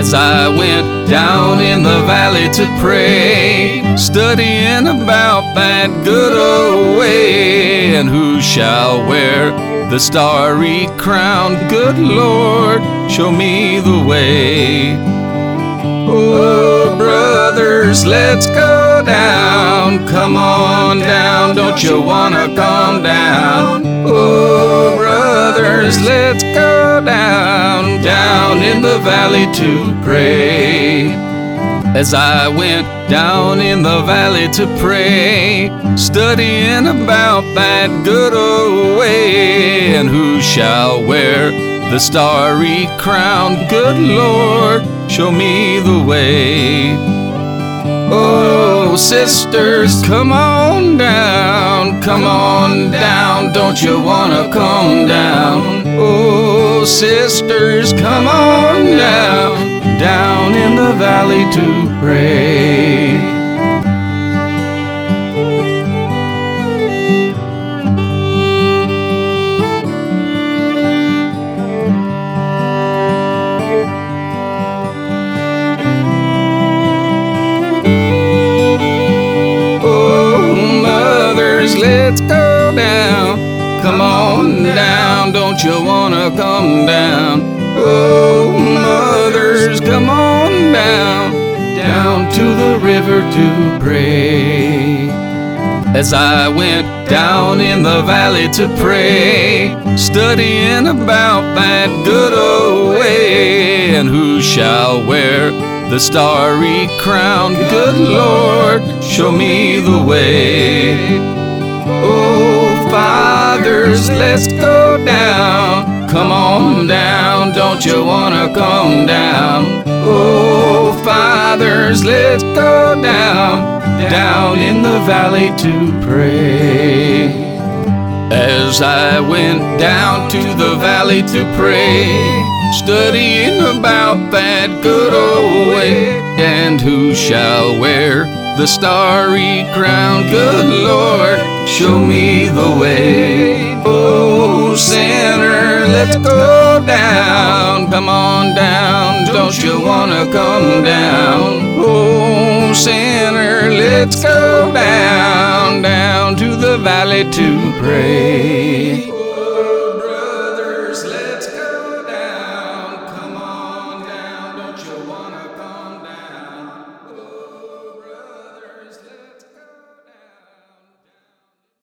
As I went down in the valley to pray, studying about that good old way, and who shall wear the starry crown? Good Lord, show me the way. Oh, brothers, let's go down. Come on down, don't you wanna come down? Oh, brothers, let's go down, down in the valley to pray. As I went down in the valley to pray, studying about that good old way, and who shall wear the starry crown? Good Lord, show me the way. Oh, sisters, come on down, come on down, don't you wanna come down? Oh, sisters, come on down, down in the valley to pray. Oh, mothers, let's go don't you wanna come down? Oh, mothers, come on down, down to the river to pray. As I went down in the valley to pray, studying about that good old way, and who shall wear the starry crown? Good Lord, show me the way. Oh, fathers, let's go down. Come on down, don't you wanna come down? Oh, fathers, let's go down, down in the valley to pray. As I went down to the valley to pray, studying about that good old way, and who shall wear the starry crown? Good Lord, show me the let's go down. Come on down, don't you wanna come down? Oh, sinner, let's go down, down to the valley to pray.